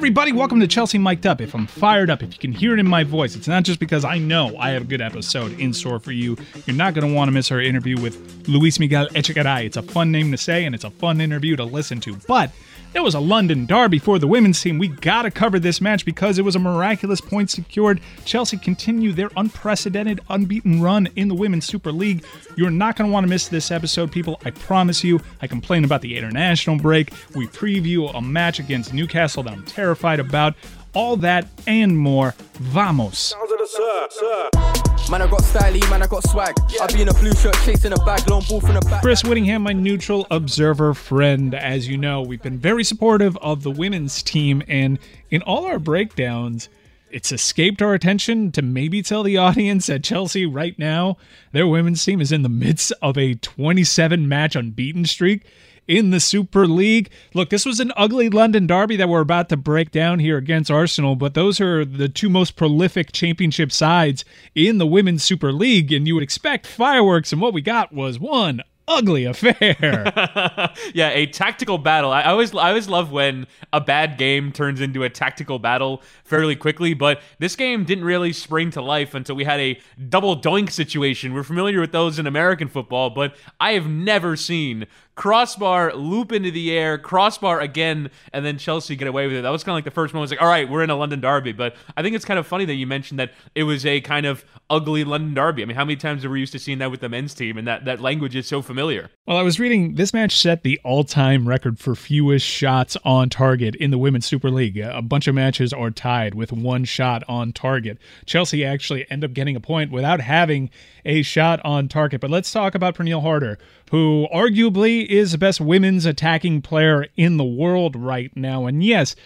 everybody, welcome to Chelsea Mic'd Up. If I'm fired up, if you can hear it in my voice, it's not just because I know I have a good episode in store for you. You're not going to want to miss our interview with Luis Miguel Echegaray. It's a fun name to say, and it's a fun interview to listen to. But it was a London derby for the women's team. We got to cover this match because it was a miraculous point secured. Chelsea continue their unprecedented, unbeaten run in the Women's Super League. You're not going to want to miss this episode, people. I promise you. I complain about the international break. We preview a match against Newcastle that I'm terrified about. All that and more. Vamos. Man, I got styly, man, I got swag. I be in a blue shirt chasing a bag, long ball from the back. Chris Whittingham, my neutral observer friend. As you know, we've been very supportive of the women's team, and in all our breakdowns, it's escaped our attention to maybe tell the audience that Chelsea right now, their women's team is in the midst of a 27 match unbeaten streak in the Super League. Look, this was an ugly London derby that we're about to break down here against Arsenal, but those are the two most prolific championship sides in the Women's Super League, and you would expect fireworks, and what we got was one ugly affair. yeah, a tactical battle. I always I always love when a bad game turns into a tactical battle fairly quickly, but this game didn't really spring to life until we had a double doink situation. We're familiar with those in American football, but I have never seen crossbar loop into the air, crossbar again, and then Chelsea get away with it. That was kind of like the first moment. Was like, all right, we're in a London derby. But I think it's kind of funny that you mentioned that it was a kind of ugly London derby. I mean, how many times are we used to seeing that with the men's team? And that, that language is so familiar. Well, I was reading this match set the all time record for fewest shots on target in the Women's Super League. A bunch of matches are tied with one shot on target. Chelsea actually end up getting a point without having a shot on target. But let's talk about Pernille Harder, who arguably is the best women's attacking player in the world right now. And yes,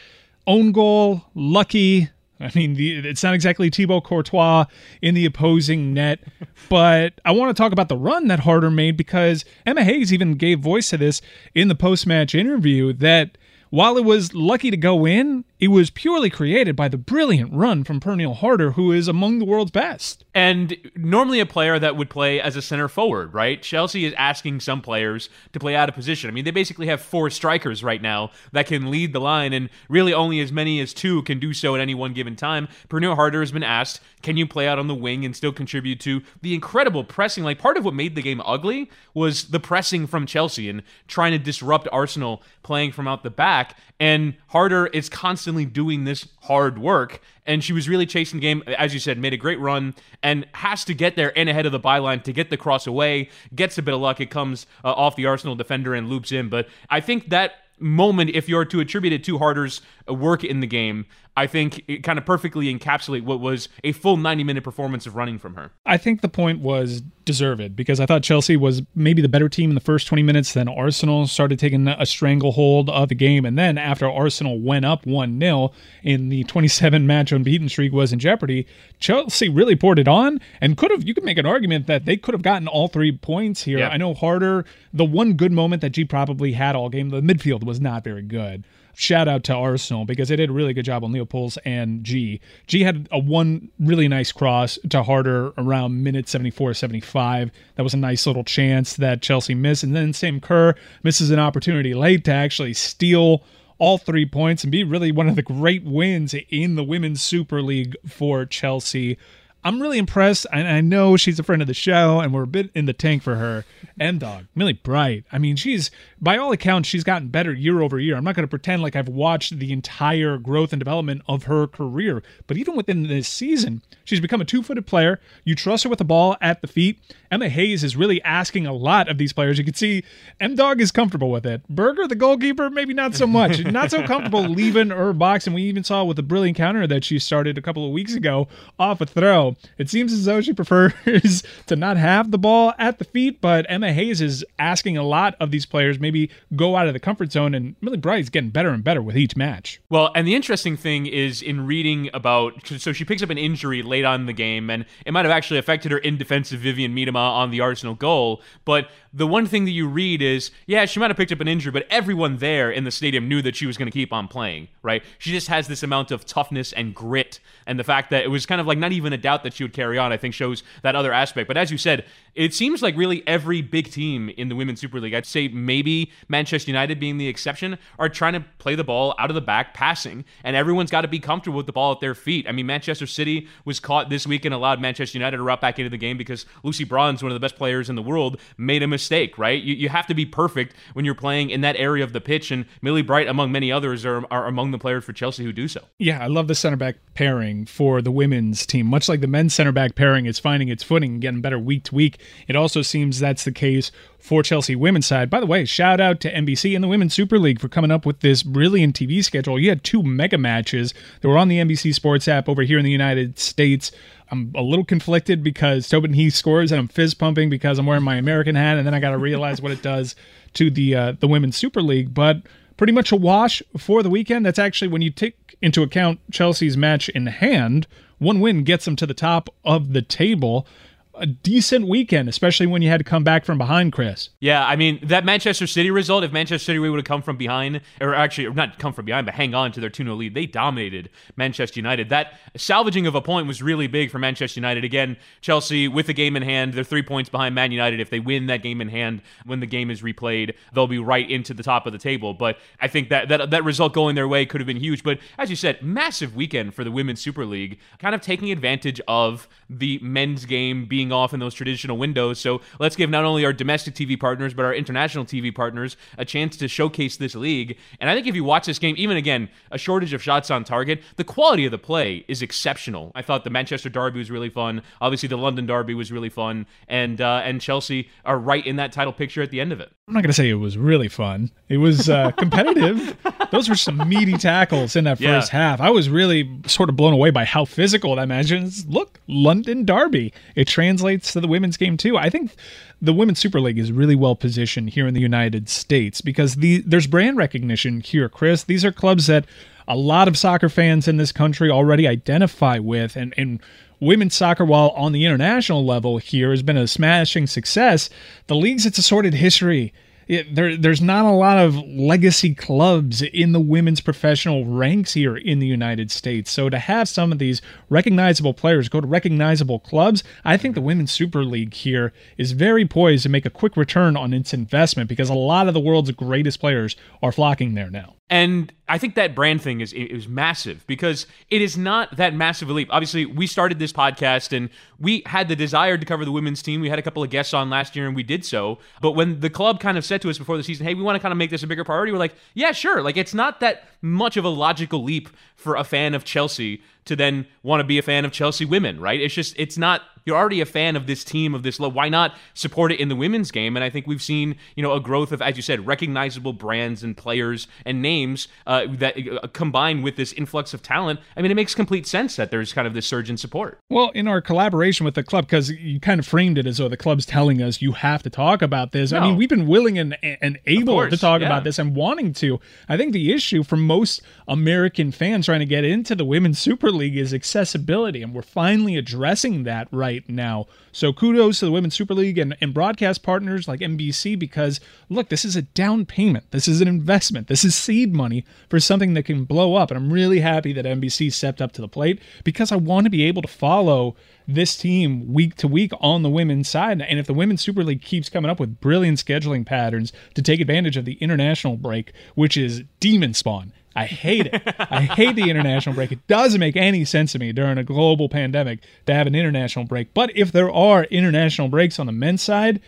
own goal, lucky. I mean, the, it's not exactly Thibaut Courtois in the opposing net, but I want to talk about the run that Harder made because Emma Hayes even gave voice to this in the post match interview that while it was lucky to go in, it was purely created by the brilliant run from Pernille Harder, who is among the world's best. And normally a player that would play as a center forward, right? Chelsea is asking some players to play out of position. I mean, they basically have four strikers right now that can lead the line, and really only as many as two can do so at any one given time. Pernille Harder has been asked, can you play out on the wing and still contribute to the incredible pressing? Like, part of what made the game ugly was the pressing from Chelsea and trying to disrupt Arsenal playing from out the back. And Harder is constantly doing this hard work. And she was really chasing the game, as you said, made a great run and has to get there and ahead of the byline to get the cross away. Gets a bit of luck. It comes uh, off the Arsenal defender and loops in. But I think that moment, if you're to attribute it to Harder's work in the game, I think it kind of perfectly encapsulate what was a full 90 minute performance of running from her. I think the point was deserved because I thought Chelsea was maybe the better team in the first 20 minutes. Then Arsenal started taking a stranglehold of the game. And then after Arsenal went up 1 0 in the 27 match unbeaten streak was in jeopardy, Chelsea really poured it on and could have, you could make an argument that they could have gotten all three points here. I know Harder, the one good moment that Ji probably had all game, the midfield was not very good shout out to Arsenal because they did a really good job on Leupolz and Ji. Ji had a one really nice cross to Harder around minute 74 75. That was a nice little chance that Chelsea missed. And then Sam Kerr misses an opportunity late to actually steal all three points and be really one of the great wins in the Women's Super League for Chelsea. I'm really impressed, and I know she's a friend of the show, and we're a bit in the tank for her. M Dog, Millie Bright. I mean, she's by all accounts, she's gotten better year over year. I'm not going to pretend like I've watched the entire growth and development of her career, but even within this season, she's become a two-footed player. You trust her with the ball at the feet. Emma Hayes is really asking a lot of these players. You can see M Dog is comfortable with it. Berger, the goalkeeper, maybe not so much. not so comfortable leaving her box, and we even saw with the brilliant counter that she started a couple of weeks ago off a throw. It seems as though she prefers to not have the ball at the feet, but Emma Hayes is asking a lot of these players maybe go out of the comfort zone, and Millie Bright's getting better and better with each match. Well, and the interesting thing is in reading about, so she picks up an injury late on in the game, and it might have actually affected her in defensive Vivianne Miedema on the Arsenal goal. But the one thing that you read is, yeah, she might have picked up an injury, but everyone there in the stadium knew that she was going to keep on playing, right? She just has this amount of toughness and grit, and the fact that it was kind of like not even a doubt that she would carry on, I think shows that other aspect. But as you said, it seems like really every big team in the Women's Super League, I'd say maybe Manchester United being the exception, are trying to play the ball out of the back, passing, and everyone's got to be comfortable with the ball at their feet. I mean, Manchester City was caught this week and allowed Manchester United to route back into the game because Lucy Bronze, one of the best players in the world, made a mistake, right? You, you have to be perfect when you're playing in that area of the pitch, and Millie Bright, among many others, are, are among the players for Chelsea who do so. Yeah, I love the center back pairing for the women's team. Much like the men's center back pairing is finding its footing and getting better week to week, it also seems that's the case for Chelsea women's side. By the way, shout out to NBC and the Women's Super League for coming up with this brilliant TV schedule. You had two mega matches that were on the NBC Sports app over here in the United States. I'm a little conflicted because Tobin Heath scores and I'm fizz pumping because I'm wearing my American hat, and then I got to realize what it does to the uh, the Women's Super League. But pretty much a wash for the weekend. That's actually when you take into account Chelsea's match in hand. One win gets them to the top of the table a decent weekend, especially when you had to come back from behind, Chris. Yeah, I mean, that Manchester City result, if Manchester City would have come from behind, or actually, not come from behind, but hang on to their 2 0 lead, they dominated Manchester United. That salvaging of a point was really big for Manchester United. Again, Chelsea with the game in hand, they're three points behind Man United. If they win that game in hand when the game is replayed, they'll be right into the top of the table. But I think that, that, that result going their way could have been huge. But as you said, massive weekend for the Women's Super League, kind of taking advantage of the men's game being off in those traditional windows. So let's give not only our domestic TV partners, but our international TV partners a chance to showcase this league. And I think if you watch this game, even again, a shortage of shots on target, the quality of the play is exceptional. I thought the Manchester Derby was really fun. Obviously, the London Derby was really fun. And, uh, and Chelsea are right in that title picture at the end of it. I'm not going to say it was really fun. It was uh, competitive. Those were some meaty tackles in that first yeah. half. I was really sort of blown away by how physical that match is. Look, London Derby. It translates to the women's game too. I think the Women's Super League is really well positioned here in the United States because the there's brand recognition here, Chris. These are clubs that a lot of soccer fans in this country already identify with and and women's soccer, while on the international level here has been a smashing success, the league's it's a sordid history. There, there's not a lot of legacy clubs in the women's professional ranks here in the United States. So to have some of these recognizable players go to recognizable clubs, I think the Women's Super League here is very poised to make a quick return on its investment because a lot of the world's greatest players are flocking there now. And I think that brand thing is is massive because it is not that massive a leap. Obviously, we started this podcast and we had the desire to cover the women's team. We had a couple of guests on last year and we did so. But when the club kind of said to us before the season, "Hey, we want to kind of make this a bigger priority," we're like, "Yeah, sure." Like it's not that much of a logical leap for a fan of Chelsea to then want to be a fan of Chelsea women, right? It's just it's not you're already a fan of this team of this love. Why not support it in the women's game? And I think we've seen you know a growth of as you said recognizable brands and players and names uh, that uh, combined with this influx of talent. I mean, it makes complete sense that there's kind of this surge in support. Well, in our collaboration with the club, because you kind of framed it as though the club's telling us you have to talk about this. No. I mean, we've been willing and and able course, to talk yeah. about this and wanting to. I think the issue for most American fans trying to get into the women's Super League is accessibility, and we're finally addressing that right now. So kudos to the Women's Super League and, and broadcast partners like NBC because look, this is a down payment. This is an investment. This is seed money for something that can blow up. And I'm really happy that NBC stepped up to the plate because I want to be able to follow this team week to week on the women's side. And if the Women's Super League keeps coming up with brilliant scheduling patterns to take advantage of the international break, which is demon spawn I hate it. I hate the international break. It doesn't make any sense to me during a global pandemic to have an international break. But if there are international breaks on the men's side,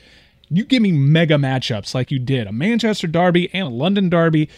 you give me mega matchups like you did a Manchester Derby and a London Derby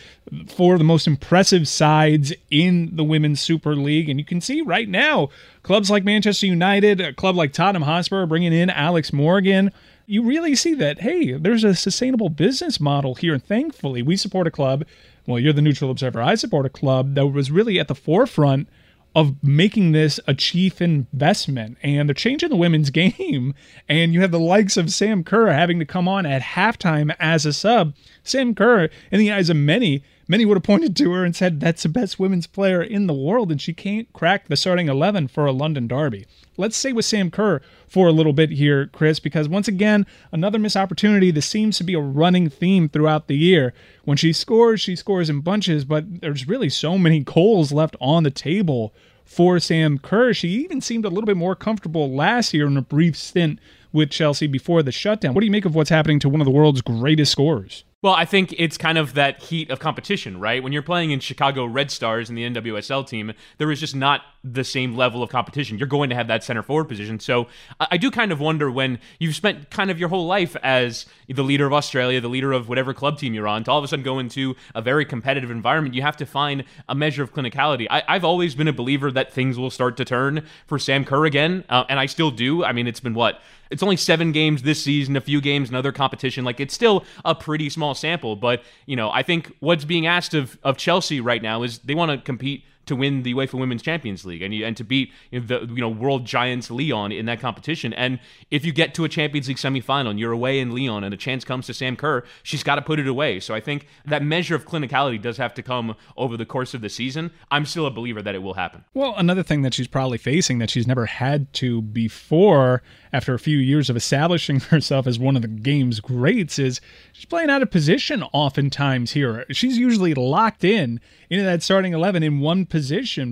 for the most impressive sides in the Women's Super League. And you can see right now, clubs like Manchester United, a club like Tottenham Hotspur bringing in Alex Morgan. You really see that, hey, there's a sustainable business model here. And thankfully, we support a club well, you're the neutral observer. I support a club that was really at the forefront of making this a chief investment. And they're changing the women's game. And you have the likes of Sam Kerr having to come on at halftime as a sub. Sam Kerr, in the eyes of many, Many would have pointed to her and said that's the best women's player in the world, and she can't crack the starting 11 for a London Derby. Let's stay with Sam Kerr for a little bit here, Chris, because once again, another missed opportunity. This seems to be a running theme throughout the year. When she scores, she scores in bunches, but there's really so many goals left on the table for Sam Kerr. She even seemed a little bit more comfortable last year in a brief stint with Chelsea before the shutdown. What do you make of what's happening to one of the world's greatest scorers? Well, I think it's kind of that heat of competition, right? When you're playing in Chicago Red Stars in the NWSL team, there is just not the same level of competition. You're going to have that center forward position. So I do kind of wonder when you've spent kind of your whole life as the leader of Australia, the leader of whatever club team you're on, to all of a sudden go into a very competitive environment, you have to find a measure of clinicality. I, have always been a believer that things will start to turn for Sam Kerr again, uh, and I still do. I mean, it's been what? It's only seven games this season, a few games in other competition. Like it's still a pretty small sample, but you know, I think what's being asked of of Chelsea right now is they want to compete to win the UEFA Women's Champions League and you, and to beat you know, the you know world giants Lyon in that competition. And if you get to a Champions League semifinal and you're away in Lyon and a chance comes to Sam Kerr, she's got to put it away. So I think that measure of clinicality does have to come over the course of the season. I'm still a believer that it will happen. Well, another thing that she's probably facing that she's never had to before after a few years of establishing herself as one of the game's greats is she's playing out of position oftentimes here. She's usually locked in into that starting 11 in one position.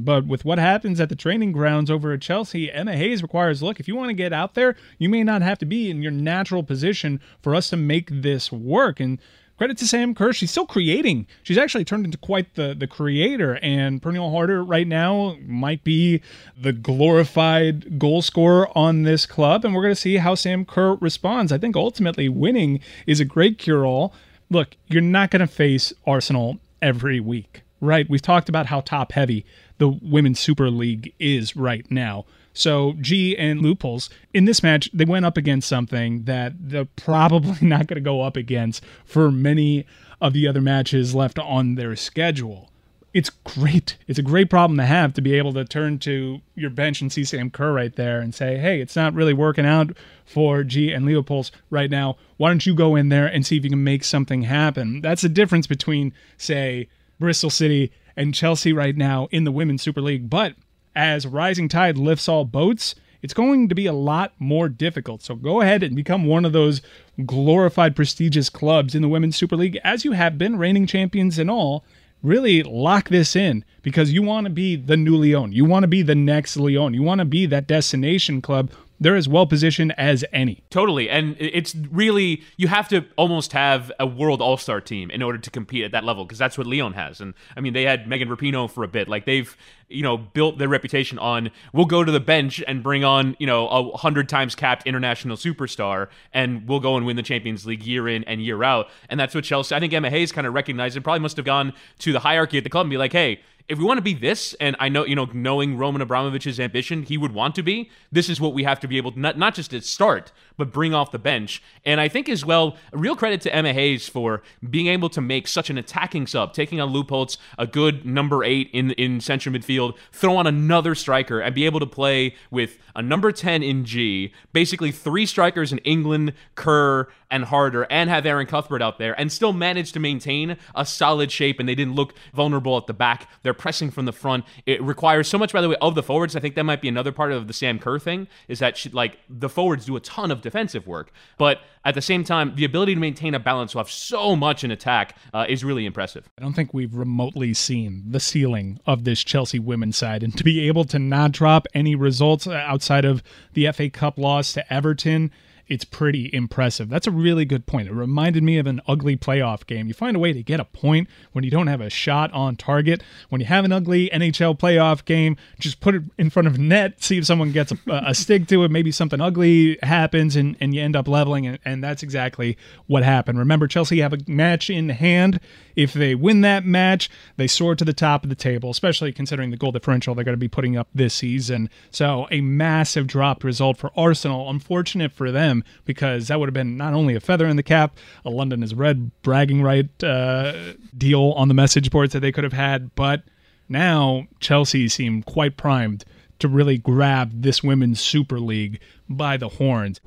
But with what happens at the training grounds over at Chelsea, Emma Hayes requires look, if you want to get out there, you may not have to be in your natural position for us to make this work. And credit to Sam Kerr. She's still creating. She's actually turned into quite the, the creator. And Pernille Harder right now might be the glorified goal scorer on this club. And we're going to see how Sam Kerr responds. I think ultimately winning is a great cure all. Look, you're not going to face Arsenal every week right? We've talked about how top heavy the Women's Super League is right now. So Ji and Leupolz in this match, they went up against something that they're probably not going to go up against for many of the other matches left on their schedule. It's great. It's a great problem to have to be able to turn to your bench and see Sam Kerr right there and say, hey, it's not really working out for Ji and Leupolz right now. Why don't you go in there and see if you can make something happen? That's the difference between, say, Bristol City and Chelsea right now in the Women's Super League. But as rising tide lifts all boats, it's going to be a lot more difficult. So go ahead and become one of those glorified, prestigious clubs in the Women's Super League, as you have been, reigning champions and all. Really lock this in because you want to be the new Lyon. You want to be the next Lyon. You want to be that destination club they're as well positioned as any. Totally. And it's really, you have to almost have a world all star team in order to compete at that level because that's what Lyon has. And I mean, they had Megan Rapinoe for a bit. Like they've, you know, built their reputation on we'll go to the bench and bring on, you know, a hundred times capped international superstar and we'll go and win the Champions League year in and year out. And that's what Chelsea, I think Emma Hayes kind of recognized and probably must have gone to the hierarchy at the club and be like, hey, if we want to be this, and I know, you know, knowing Roman Abramovich's ambition, he would want to be, this is what we have to be able to, not, not just to start, but bring off the bench. And I think as well, real credit to Emma Hayes for being able to make such an attacking sub, taking on Leupolz, a good number eight in, in central midfield, throw on another striker, and be able to play with a number 10 in Ji, basically three strikers in England, Kerr, and Harder, and have Erin Cuthbert out there, and still manage to maintain a solid shape, and they didn't look vulnerable at the back. They're pressing from the front. It requires so much, by the way, of the forwards. I think that might be another part of the Sam Kerr thing, is that she, like the forwards do a ton of defensive work, but at the same time, the ability to maintain a balance while so much in attack uh, is really impressive. I don't think we've remotely seen the ceiling of this Chelsea women's side, and to be able to not drop any results outside of the FA Cup loss to Everton it's pretty impressive. That's a really good point. It reminded me of an ugly playoff game. You find a way to get a point when you don't have a shot on target. When you have an ugly NHL playoff game, just put it in front of net, see if someone gets a, a stick to it. Maybe something ugly happens and, and you end up leveling. And, and that's exactly what happened. Remember, Chelsea have a match in hand. If they win that match, they soar to the top of the table, especially considering the goal differential they're going to be putting up this season. So, a massive dropped result for Arsenal. Unfortunate for them because that would have been not only a feather in the cap, a London is red bragging right uh, deal on the message boards that they could have had, but now Chelsea seem quite primed to really grab this women's Super League by the horns.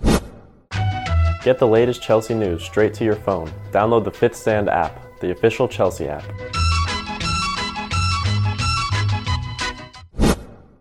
Get the latest Chelsea news straight to your phone. Download the Fifth Stand app, the official Chelsea app.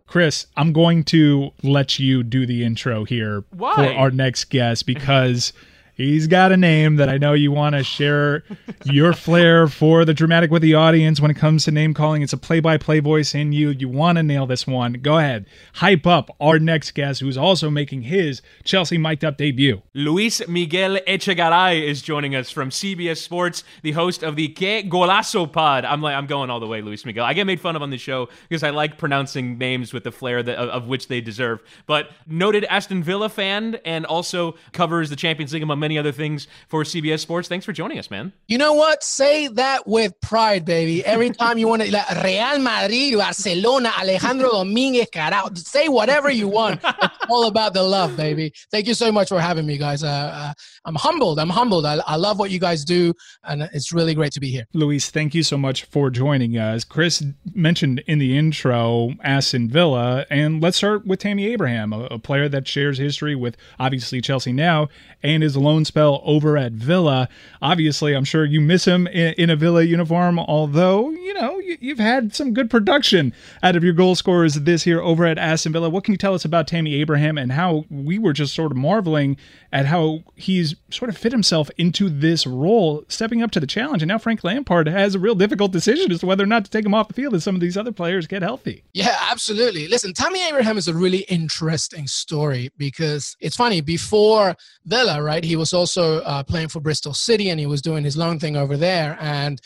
Chris, I'm going to let you do the intro here Why? for our next guest because He's got a name that I know you want to share your flair for the dramatic with the audience when it comes to name calling. It's a play by play voice in you. You want to nail this one. Go ahead. Hype up our next guest who's also making his Chelsea mic'd up debut. Luis Miguel Echegaray is joining us from CBS Sports, the host of the Que Golazo pod. I'm like, I'm going all the way, Luis Miguel. I get made fun of on the show because I like pronouncing names with the flair that, of, of which they deserve. But noted Aston Villa fan and also covers the Champions League among many other things for CBS Sports. Thanks for joining us, man. You know what? Say that with pride, baby. Every time you want to, like Real Madrid, Barcelona, Alejandro Dominguez, carajo. Say whatever you want. It's all about the love, baby. Thank you so much for having me, guys. Uh, uh, I'm humbled. I'm humbled. I, I love what you guys do, and it's really great to be here. Luis, thank you so much for joining us. Chris mentioned in the intro Aston Villa, and let's start with Tammy Abraham, a, a player that shares history with obviously Chelsea now and his loan spell over at Villa. Obviously, I'm sure you miss him in, in a Villa uniform, although, you know, you, have had some good production out of your goal scorers this year over at Aston Villa. What can you tell us about Tammy Abraham and how we were just sort of marveling at how he's sort of fit himself into this role, stepping up to the challenge? And now Frank Lampard has a real difficult decision as to whether or not to take him off the field as some of these other players get healthy. Yeah, absolutely. Listen, Tammy Abraham is a really interesting story because it's funny. Before Villa, right, he was also uh, playing for Bristol City and he was doing his loan thing over there. And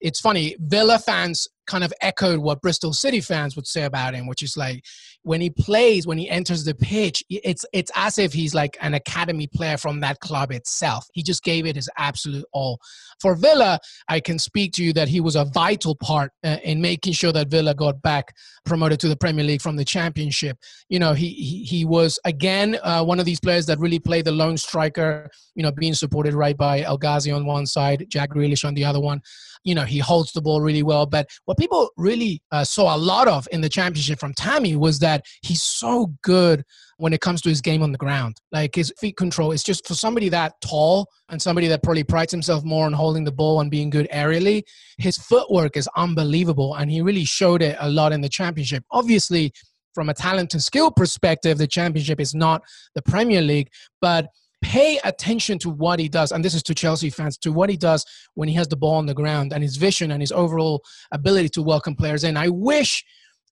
it's funny, Villa fans kind of echoed what Bristol City fans would say about him, which is like when he plays, when he enters the pitch, it's it's as if he's like an academy player from that club itself. He just gave it his absolute all. For Villa, I can speak to you that he was a vital part uh, in making sure that Villa got back promoted to the Premier League from the Championship. You know, he he, he was again uh, one of these players that really played the lone striker. You know, being supported right by El Ghazi on one side, Jack Grealish on the other one. You know, he holds the ball really well. But what people really uh, saw a lot of in the Championship from Tammy was that he's so good when it comes to his game on the ground. Like his feet control is just for somebody that tall and somebody that probably prides himself more on holding the ball and being good aerially. His footwork is unbelievable, and he really showed it a lot in the championship. Obviously, from a talent and skill perspective, the championship is not the Premier League, but pay attention to what he does and this is to chelsea fans to what he does when he has the ball on the ground and his vision and his overall ability to welcome players in. I wish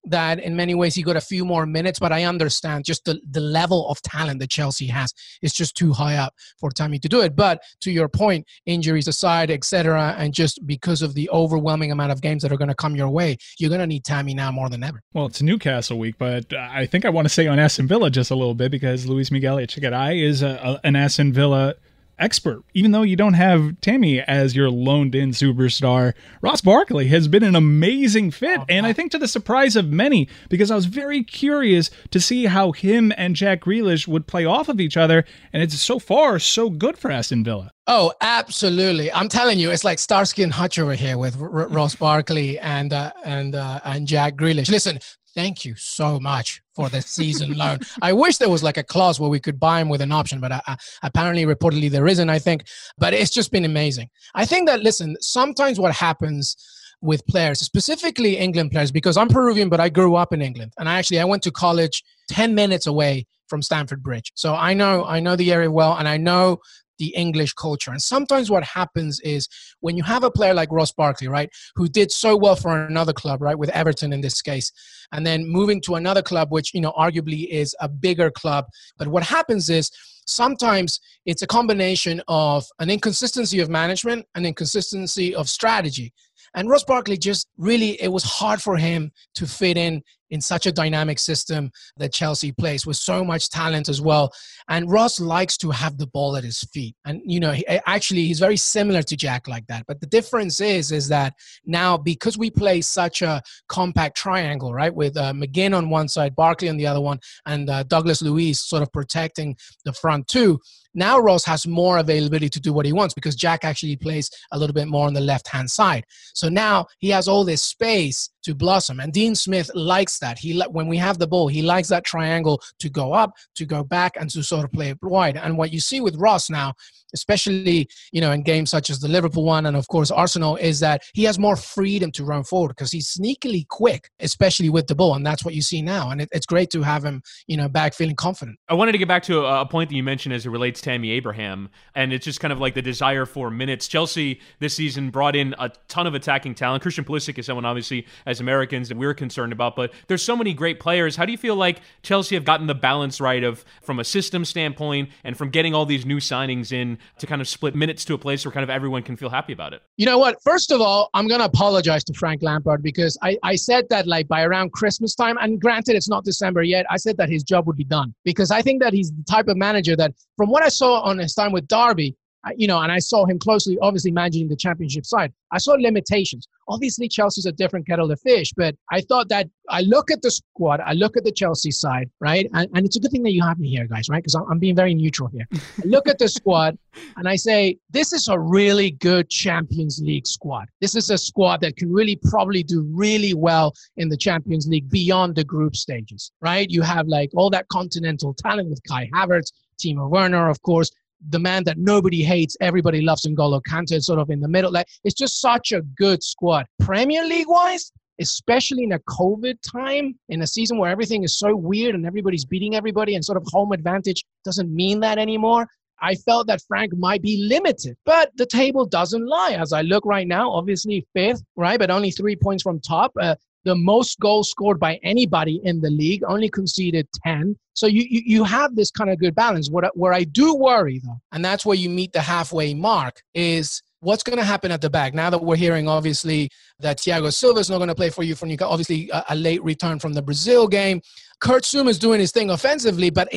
that in many ways he got a few more minutes, but I understand just the, the level of talent that Chelsea has is just too high up for Tammy to do it. But to your point, injuries aside, etc., and just because of the overwhelming amount of games that are going to come your way, you're going to need Tammy now more than ever. Well, it's Newcastle week, but I think I want to say on Aston Villa just a little bit because Luis Miguel Echegaray is a, a, an Aston Villa expert. Even though you don't have Tammy as your loaned in superstar, Ross Barkley has been an amazing fit. Oh, and I think to the surprise of many, because I was very curious to see how him and Jack Grealish would play off of each other. And it's so far so good for Aston Villa. Oh, absolutely! I'm telling you, it's like Starsky and Hutch over here with R- Ross Barkley and uh, and uh, and Jack Grealish. Listen, thank you so much for the season loan. I wish there was like a clause where we could buy him with an option, but I, I, apparently, reportedly, there isn't, I think. But it's just been amazing. I think that, listen, sometimes what happens with players, specifically England players, because I'm Peruvian, but I grew up in England. And I actually, I went to college 10 minutes away from Stamford Bridge. So I know, I know the area well, and I know the English culture. And sometimes what happens is when you have a player like Ross Barkley, right, who did so well for another club, right, with Everton in this case, and then moving to another club, which, you know, arguably is a bigger club. But what happens is sometimes it's a combination of an inconsistency of management, an inconsistency of strategy. And Ross Barkley just really, it was hard for him to fit in in such a dynamic system that Chelsea plays with so much talent as well. And Ross likes to have the ball at his feet. And, you know, he, actually, he's very similar to Jack like that. But the difference is, is that now because we play such a compact triangle, right, with uh, McGinn on one side, Barkley on the other one, and uh, Douglas Luiz sort of protecting the front two, now Ross has more availability to do what he wants because Jack actually plays a little bit more on the left hand side. So now he has all this space to blossom. And Dean Smith likes that. He when we have the ball, he likes that triangle to go up, to go back, and to sort of play it wide. And what you see with Ross now, especially you know in games such as the Liverpool one and of course Arsenal, is that he has more freedom to run forward because he's sneakily quick, especially with the ball, and that's what you see now. And it, it's great to have him, you know, back feeling confident. I wanted to get back to a, point that you mentioned as it relates to Tammy Abraham, and it's just kind of like the desire for minutes. Chelsea this season brought in a ton of attacking talent. Christian Pulisic is someone obviously as Americans that we're concerned about, but there's so many great players. How do you feel like Chelsea have gotten the balance right of from a system standpoint and from getting all these new signings in to kind of split minutes to a place where kind of everyone can feel happy about it? You know what? First of all, I'm going to apologize to Frank Lampard because I, I said that like by around Christmas time, and granted it's not December yet, I said that his job would be done because I think that he's the type of manager that, from what I saw on his time with Derby, you know, and I saw him closely, obviously managing the championship side. I saw limitations. Obviously, Chelsea's a different kettle of fish, but I thought that I look at the squad, I look at the Chelsea side, right? And, and it's a good thing that you have me here, guys, right? Because I'm, I'm, being very neutral here. I look at the squad and I say, this is a really good Champions League squad. This is a squad that can really probably do really well in the Champions League beyond the group stages, right? You have like all that continental talent with Kai Havertz, Timo Werner, of course, the man that nobody hates, everybody loves N'Golo Kante, sort of in the middle. Like it's just such a good squad. Premier League wise, especially in a COVID time, in a season where everything is so weird and everybody's beating everybody and sort of home advantage doesn't mean that anymore. I felt that Frank might be limited, but the table doesn't lie. As I look right now, obviously fifth, right, but only three points from top. Uh, the most goals scored by anybody in the league, only conceded 10. So you, you, you have this kind of good balance. What, where I do worry, though, and that's where you meet the halfway mark, is what's going to happen at the back now that we're hearing obviously that Thiago Silva is not going to play for you from Newcastle. Obviously, a, a, late return from the Brazil game. Kurt Zouma is doing his thing offensively, but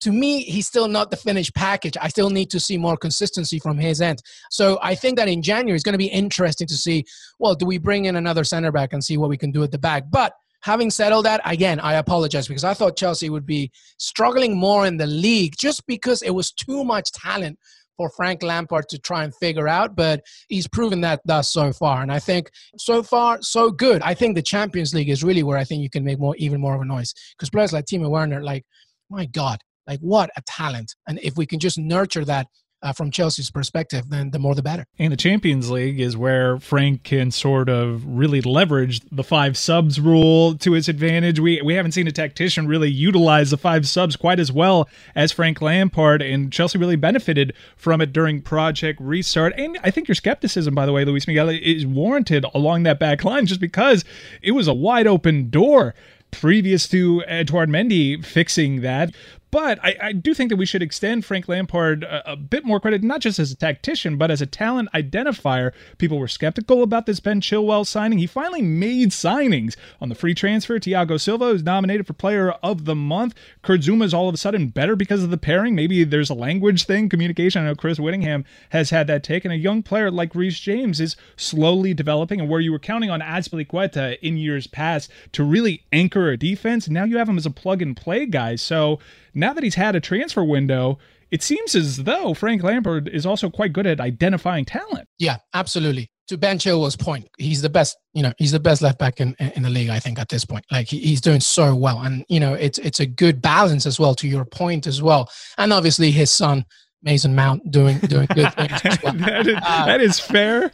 to me, he's still not the finished package. I still need to see more consistency from his end. So I think that in January, it's going to be interesting to see well, do we bring in another center back and see what we can do at the back? But having said all that, again, I apologize because I thought Chelsea would be struggling more in the league just because it was too much talent for Frank Lampard to try and figure out, but he's proven that thus so far. And I think so far, so good. I think the Champions League is really where I think you can make more, even more of a noise because players like Timo Werner, like, my God, like, what a talent. And if we can just nurture that uh, from Chelsea's perspective, then the more the better. And the Champions League is where Frank can sort of really leverage the five subs rule to his advantage. We we haven't seen a tactician really utilize the five subs quite as well as Frank Lampard, and Chelsea really benefited from it during Project Restart. And I think your skepticism, by the way, Luis Miguel, is warranted along that back line just because it was a wide open door previous to Edouard Mendy fixing that. But I, I, do think that we should extend Frank Lampard a, a, bit more credit, not just as a tactician, but as a talent identifier. People were skeptical about this Ben Chilwell signing. He finally made signings on the free transfer. Thiago Silva is nominated for Player of the Month. Kurt Zouma is all of a sudden better because of the pairing. Maybe there's a language thing, communication. I know Chris Whittingham has had that take. And a young player like Reece James is slowly developing. And where you were counting on Azpilicueta in years past to really anchor a defense, now you have him as a plug and play guy. So now that he's had a transfer window, it seems as though Frank Lampard is also quite good at identifying talent. Yeah, absolutely. To Ben Chilwell's point, he's the best. You know, he's the best left back in, in the league. I think at this point, like he's doing so well, and you know, it's it's a good balance as well. To your point as well, and obviously his son Mason Mount doing doing good things. Well. that, is, uh, that is fair,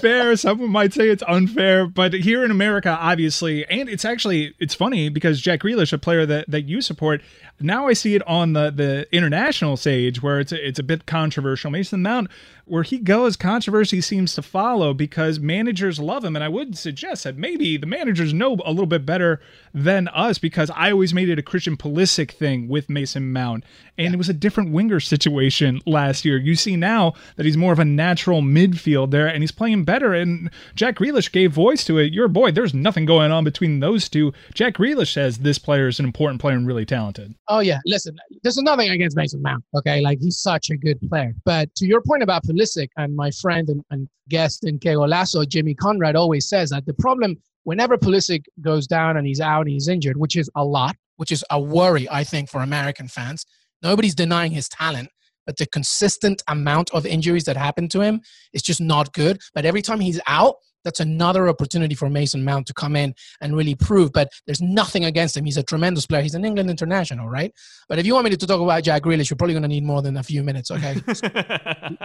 fair. Someone might say it's unfair, but here in America, obviously, and it's actually it's funny because Jack Grealish, a player that, that you support, now I see it on the the international stage where it's a, it's a bit controversial. Mason Mount where he goes, controversy seems to follow because managers love him. And I would suggest that maybe the managers know a little bit better than us because I always made it a Christian Pulisic thing with Mason Mount. And yeah. it was a different winger situation last year. You see now that he's more of a natural midfield there and he's playing better. And Jack Grealish gave voice to it. Your boy, there's nothing going on between those two. Jack Grealish says this player is an important player and really talented. Oh, yeah. Listen, there's nothing against Mason Mount. Okay. Like he's such a good player. But to your point about Pulisic and my friend and, and guest in Que Golazo, Jimmy Conrad, always says that the problem whenever Pulisic goes down and he's out and he's injured, which is a lot, which is a worry, I think, for American fans. Nobody's denying his talent, but the consistent amount of injuries that happen to him is just not good. But every time he's out, that's another opportunity for Mason Mount to come in and really prove. But there's nothing against him. He's a tremendous player. He's an England international, right? But if you want me to talk about Jack Grealish, you're probably going to need more than a few minutes. Okay,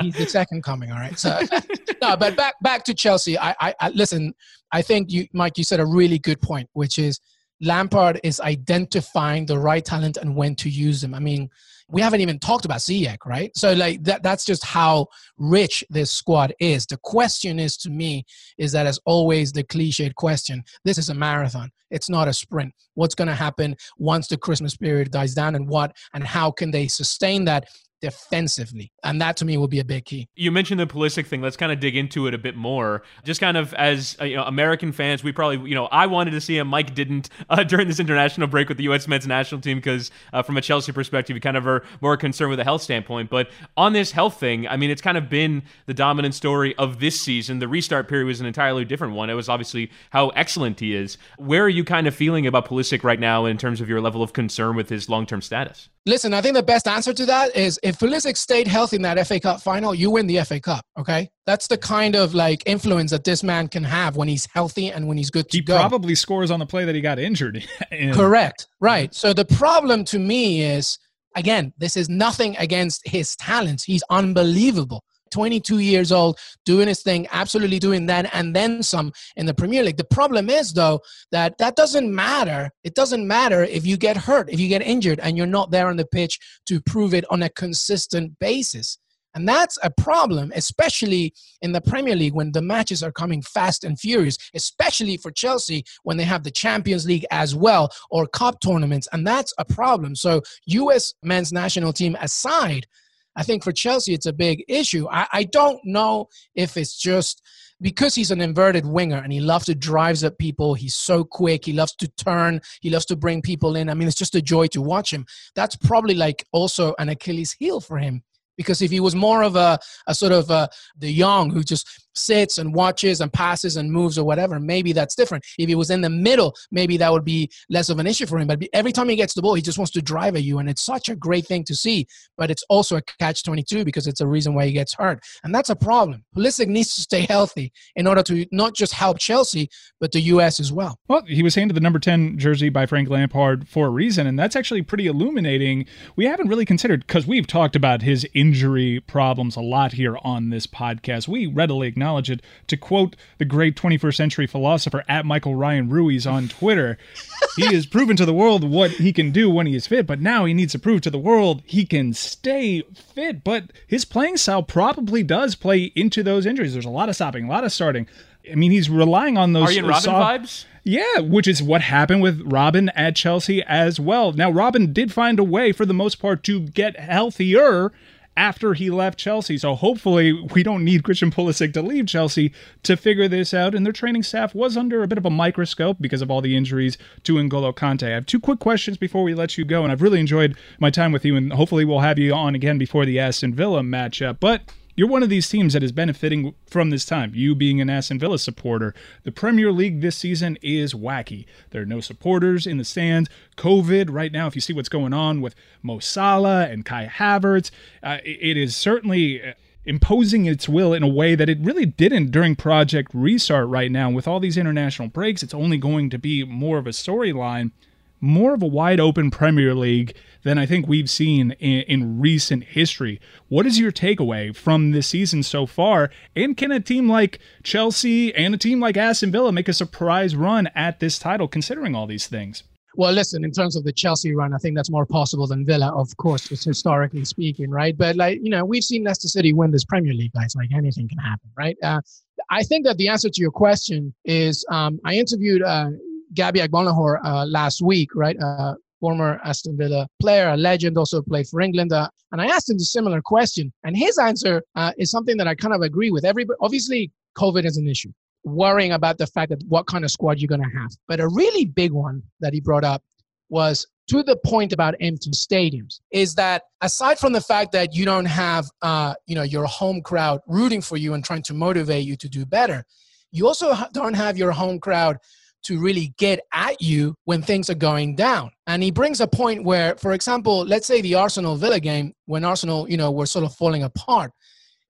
he's the second coming. All right. So no, but back back to Chelsea. I, I, I listen. I think you, Mike, you said a really good point, which is Lampard is identifying the right talent and when to use them. I mean, we haven't even talked about Ziyech, right? So like that that's just how rich this squad is. The question is to me is that as always the cliched question. This is a marathon. It's not a sprint. What's going to happen once the Christmas period dies down and what and how can they sustain that defensively. And that to me will be a big key. You mentioned the Pulisic thing. Let's kind of dig into it a bit more. Just kind of as uh, you know, American fans, we probably, you know, I wanted to see him. Mike didn't uh, during this international break with the U.S. men's national team because uh, from a Chelsea perspective, you kind of are more concerned with a health standpoint. But on this health thing, I mean, it's kind of been the dominant story of this season. The restart period was an entirely different one. It was obviously how excellent he is. Where are you kind of feeling about Pulisic right now in terms of your level of concern with his long-term status? Listen, I think the best answer to that is if Pulisic stayed healthy in that FA Cup final, you win the FA Cup. Okay, that's the kind of like influence that this man can have when he's healthy and when he's good to he go. He probably scores on the play that he got injured. In. Correct. Right. So the problem to me is again, this is nothing against his talents. He's unbelievable. 22 years old, doing his thing, absolutely doing that and then some in the Premier League. The problem is, though, that that doesn't matter. It doesn't matter if you get hurt, if you get injured, and you're not there on the pitch to prove it on a consistent basis. And that's a problem, especially in the Premier League when the matches are coming fast and furious, especially for Chelsea when they have the Champions League as well or cup tournaments. And that's a problem. So, US men's national team aside, I think for Chelsea, it's a big issue. I, I don't know if it's just because he's an inverted winger and he loves to drives at people. He's so quick. He loves to turn. He loves to bring people in. I mean, it's just a joy to watch him. That's probably like also an Achilles heel for him because if he was more of a, a sort of a, the young who just sits and watches and passes and moves or whatever, maybe that's different. If he was in the middle, maybe that would be less of an issue for him. But every time he gets the ball, he just wants to drive at you. And it's such a great thing to see. But it's also a catch 22 because it's a reason why he gets hurt. And that's a problem. Pulisic needs to stay healthy in order to not just help Chelsea, but the U.S. as well. Well, he was handed the number 10 jersey by Frank Lampard for a reason. And that's actually pretty illuminating. We haven't really considered, because we've talked about his injury problems a lot here on this podcast. We readily acknowledge acknowledge it. To quote the great 21st century philosopher at Michael Ryan Ruiz on Twitter, he has proven to the world what he can do when he is fit, but now he needs to prove to the world he can stay fit. But his playing style probably does play into those injuries. There's a lot of stopping, a lot of starting. I mean, he's relying on those. Arjen Robben soft, vibes? Yeah, which is what happened with Robben at Chelsea as well. Now, Robben did find a way, for the most part, to get healthier after he left Chelsea. So hopefully we don't need Christian Pulisic to leave Chelsea to figure this out. And their training staff was under a bit of a microscope because of all the injuries to N'Golo Kante. I have two quick questions before we let you go, and I've really enjoyed my time with you, and hopefully we'll have you on again before the Aston Villa matchup. But you're one of these teams that is benefiting from this time. You being an Aston Villa supporter, the Premier League this season is wacky. There are no supporters in the stands. COVID right now, if you see what's going on with Mo Salah and Kai Havertz, uh, it is certainly uh, imposing its will in a way that it really didn't during Project Restart right now. With all these international breaks, it's only going to be more of a storyline more of a wide open Premier League than I think we've seen in, in, recent history. What is your takeaway from this season so far? And can a team like Chelsea and a team like Aston Villa make a surprise run at this title, considering all these things? Well, listen, in terms of the Chelsea run, I think that's more possible than Villa, of course, just historically speaking, right? But like, you know, we've seen Leicester City win this Premier League, guys. Like anything can happen, right? Uh, I think that the answer to your question is um, I interviewed uh, Gabby Agbonlahor uh, last week, right? Uh, former Aston Villa player, a legend, also played for England. Uh, and I asked him a similar question, and his answer uh, is something that I kind of agree with. Everybody, obviously, COVID is an issue. Worrying about the fact that what kind of squad you're going to have, but a really big one that he brought up was to the point about empty stadiums is that aside from the fact that you don't have uh, you know your home crowd rooting for you and trying to motivate you to do better you also don't have your home crowd to really get at you when things are going down. And he brings a point where, for example, let's say the Arsenal Villa game, when Arsenal, you know, were sort of falling apart.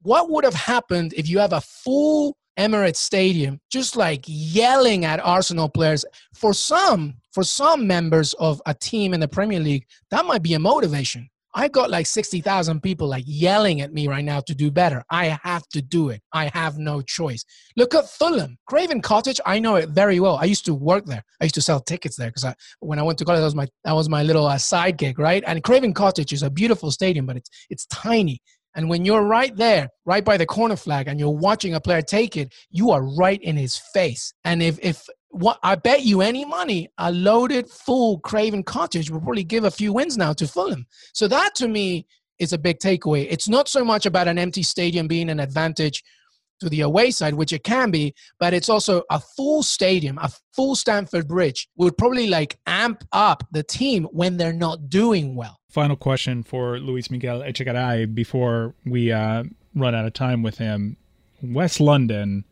What would have happened if you have a full Emirates Stadium, just like yelling at Arsenal players. For some, for some members of a team in the Premier League, that might be a motivation. I got like 60,000 people like yelling at me right now to do better. I have to do it. I have no choice. Look at Fulham, Craven Cottage. I know it very well. I used to work there. I used to sell tickets there because when I went to college, that was my that was my little uh, side gig, right? And Craven Cottage is a beautiful stadium, but it's it's tiny. And when you're right there, right by the corner flag, and you're watching a player take it, you are right in his face. And if if what I bet you any money, a loaded full Craven Cottage will probably give a few wins now to Fulham. So that to me is a big takeaway. It's not so much about an empty stadium being an advantage to the away side, which it can be, but it's also a full stadium, a full Stamford Bridge would probably like amp up the team when they're not doing well. Final question for Luis Miguel Echegaray before we uh, run out of time with him. West London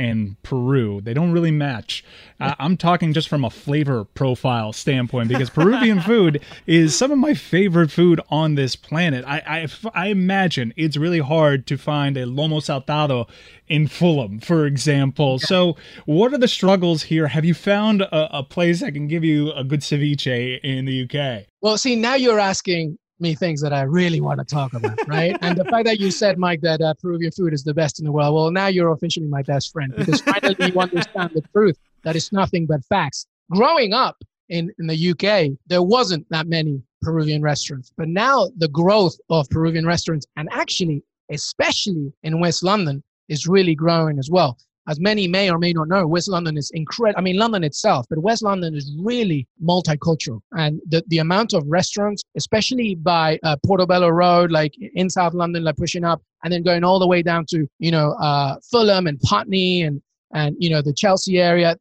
and Peru. They don't really match. Uh, I'm talking just from a flavor profile standpoint because Peruvian food is some of my favorite food on this planet. I, I, I imagine it's really hard to find a lomo saltado in Fulham, for example. Yeah. So, what are the struggles here? Have you found a, a place that can give you a good ceviche in the UK? Well, see, now you're asking me things that I really want to talk about, right? and the fact that you said, Mike, that uh, Peruvian food is the best in the world, well, now you're officially my best friend because finally you understand the truth that it's nothing but facts. Growing up in, in the UK, there wasn't that many Peruvian restaurants, but now the growth of Peruvian restaurants and actually, especially in West London, is really growing as well as many may or may not know, West London is incredible. I mean, London itself, but West London is really multicultural. And the, the amount of restaurants, especially by uh, Portobello Road, like in South London, like pushing up, and then going all the way down to, you know, uh, Fulham and Putney and, and, you know, the Chelsea area,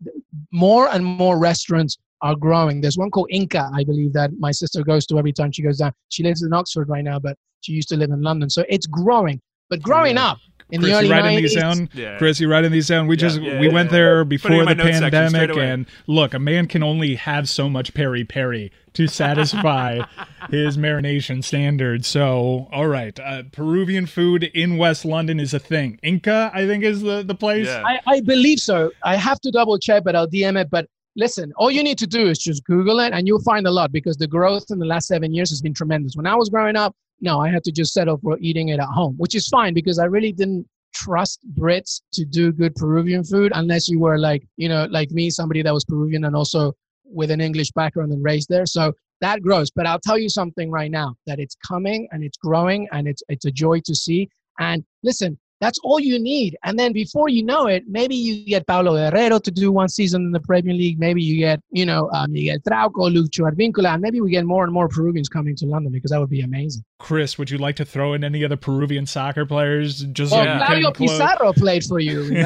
more and more restaurants are growing. There's one called Inca, I believe, that my sister goes to every time she goes down. She lives in Oxford right now, but she used to live in London. So it's growing. But growing yeah. up, in Chris, the early you writing 90s. these down? Yeah. Chris, you writing these down? We yeah, just yeah, we went there before the pandemic, and look, a man can only have so much peri peri to satisfy his marination standards. So, all right, uh, Peruvian food in West London is a thing. Inca, I think, is the the place. I, I believe so. I have to double check, but I'll DM it. But listen, all you need to do is just Google it, and you'll find a lot because the growth in the last seven years has been tremendous. When I was growing up, no, I had to just settle for eating it at home, which is fine because I really didn't trust Brits to do good Peruvian food unless you were like, you know, like me, somebody that was Peruvian and also with an English background and raised there. So that grows. But I'll tell you something right now that it's coming and it's growing and it's it's a joy to see. And listen, that's all you need. And then before you know it, maybe you get Paolo Guerrero to do one season in the Premier League. Maybe you get, you know, um, you get Trauco, Lucho Advíncula, and maybe we get more and more Peruvians coming to London because that would be amazing. Chris, would you like to throw in any other Peruvian soccer players? Just well, yeah. Claudio Pizarro played for you.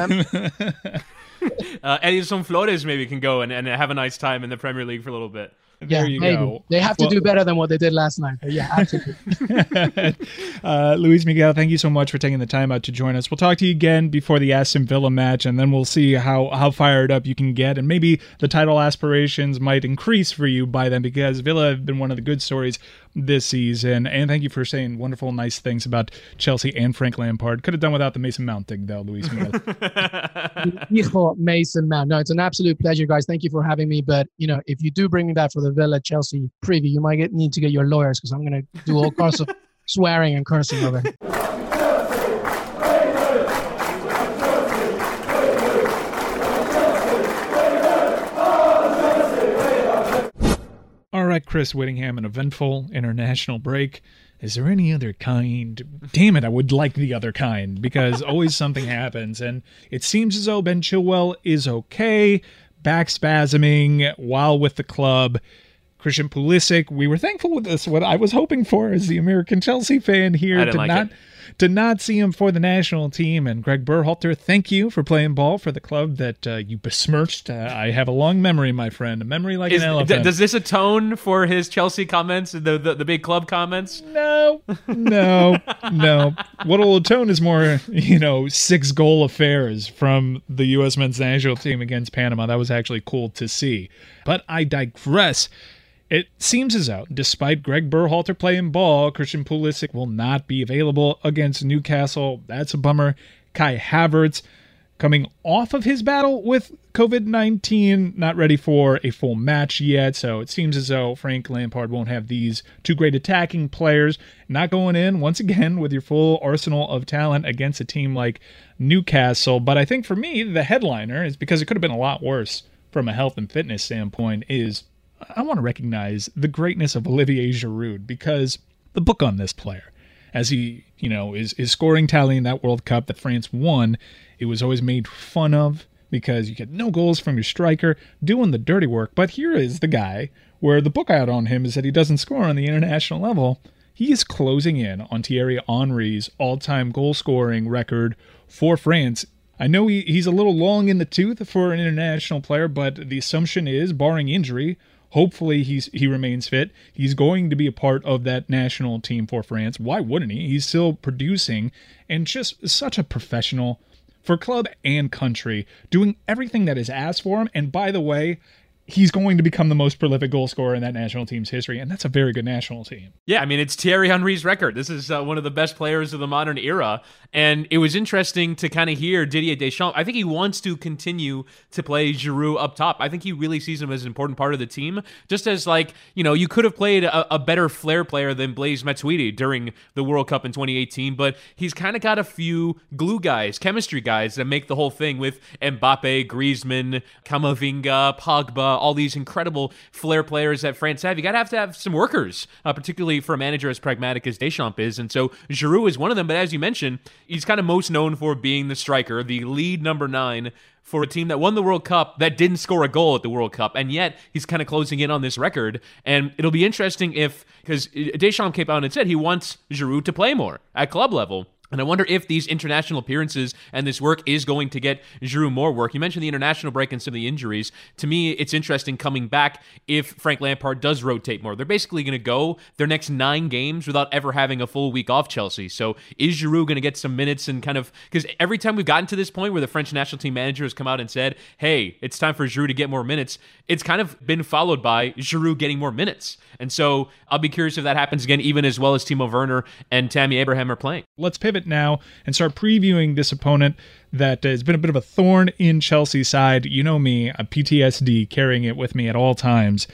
uh, Edison Flores maybe can go and, and have a nice time in the Premier League for a little bit. There yeah, you maybe. go. They have to well, do better than what they did last night. But yeah, absolutely. uh, Luis Miguel, thank you so much for taking the time out to join us. We'll talk to you again before the Aston Villa match, and then we'll see how how fired up you can get, and maybe the title aspirations might increase for you by then because Villa have been one of the good stories this season. And thank you for saying wonderful, nice things about Chelsea and Frank Lampard. Could have done without the Mason Mount thing, though, Luis Miguel. Mason Mount. No, it's an absolute pleasure, guys. Thank you for having me. But you know, if you do bring me back for the Villa Chelsea preview, you might get, need to get your lawyers because I'm going to do all kinds of swearing and cursing over. Chris Whittingham, an eventful international break. Is there any other kind? Damn it, I would like the other kind because always something happens. And it seems as though Ben Chilwell is okay, back spasming while with the club. Christian Pulisic, we were thankful with this. What I was hoping for as the American Chelsea fan here to like not. It to not see him for the national team. And Greg Berhalter, thank you for playing ball for the club that uh, you besmirched. Uh, I have a long memory, my friend, a memory like Is, an elephant. D- does this atone for his Chelsea comments, the, the, the big club comments? No, no, no. What will atone is more, you know, six goal affairs from the U.S. men's national team against Panama. That was actually cool to see. But I digress. It seems as though, despite Greg Berhalter playing ball, Christian Pulisic will not be available against Newcastle. That's a bummer. Kai Havertz, coming off of his battle with COVID 19, not ready for a full match yet. So it seems as though Frank Lampard won't have these two great attacking players. Not going in once again with your full arsenal of talent against a team like Newcastle. But I think for me, the headliner is because it could have been a lot worse from a health and fitness standpoint, is I want to recognize the greatness of Olivier Giroud because the book on this player as he, you know, is is scoring tally in that World Cup that France won. It was always made fun of because you get no goals from your striker doing the dirty work. But here is the guy where the book out on him is that he doesn't score on the international level. He is closing in on Thierry Henry's all-time goal scoring record for France. I know he, he's a little long in the tooth for an international player, but the assumption is, barring injury, Hopefully he's he remains fit. He's going to be a part of that national team for France. Why wouldn't he? He's still producing and just such a professional for club and country, doing everything that is asked for him. And by the way, he's going to become the most prolific goal scorer in that national team's history, and that's a very good national team. Yeah, I mean it's Thierry Henry's record. This is uh, one of the best players of the modern era, and it was interesting to kind of hear Didier Deschamps. I think he wants to continue to play Giroud up top. I think he really sees him as an important part of the team. Just as like you know, you could have played a, a better flair player than Blaise Matuidi during the World Cup in 2018, but he's kind of got a few glue guys, chemistry guys that make the whole thing with Mbappe, Griezmann, Camavinga, Pogba all these incredible flair players that France have. You got to have to have some workers, uh, particularly for a manager as pragmatic as Deschamps is. And so Giroud is one of them. But as you mentioned, he's kind of most known for being the striker, the lead number nine for a team that won the World Cup that didn't score a goal at the World Cup, and yet he's kind of closing in on this record. And it'll be interesting if because Deschamps came out and said he wants Giroud to play more at club level. And I wonder if these international appearances and this work is going to get Giroud more work. You mentioned the international break and some of the injuries. To me, it's interesting coming back if Frank Lampard does rotate more. They're basically going to go their next nine games without ever having a full week off Chelsea. So is Giroud going to get some minutes and kind of because every time we've gotten to this point where the French national team manager has come out and said, "Hey, it's time for Giroud to get more minutes," it's kind of been followed by Giroud getting more minutes. And so I'll be curious if that happens again, even as well as Timo Werner and Tammy Abraham are playing. Let's pivot now and start previewing this opponent that has been a bit of a thorn in Chelsea's side. You know me, a PTSD carrying it with me at all times.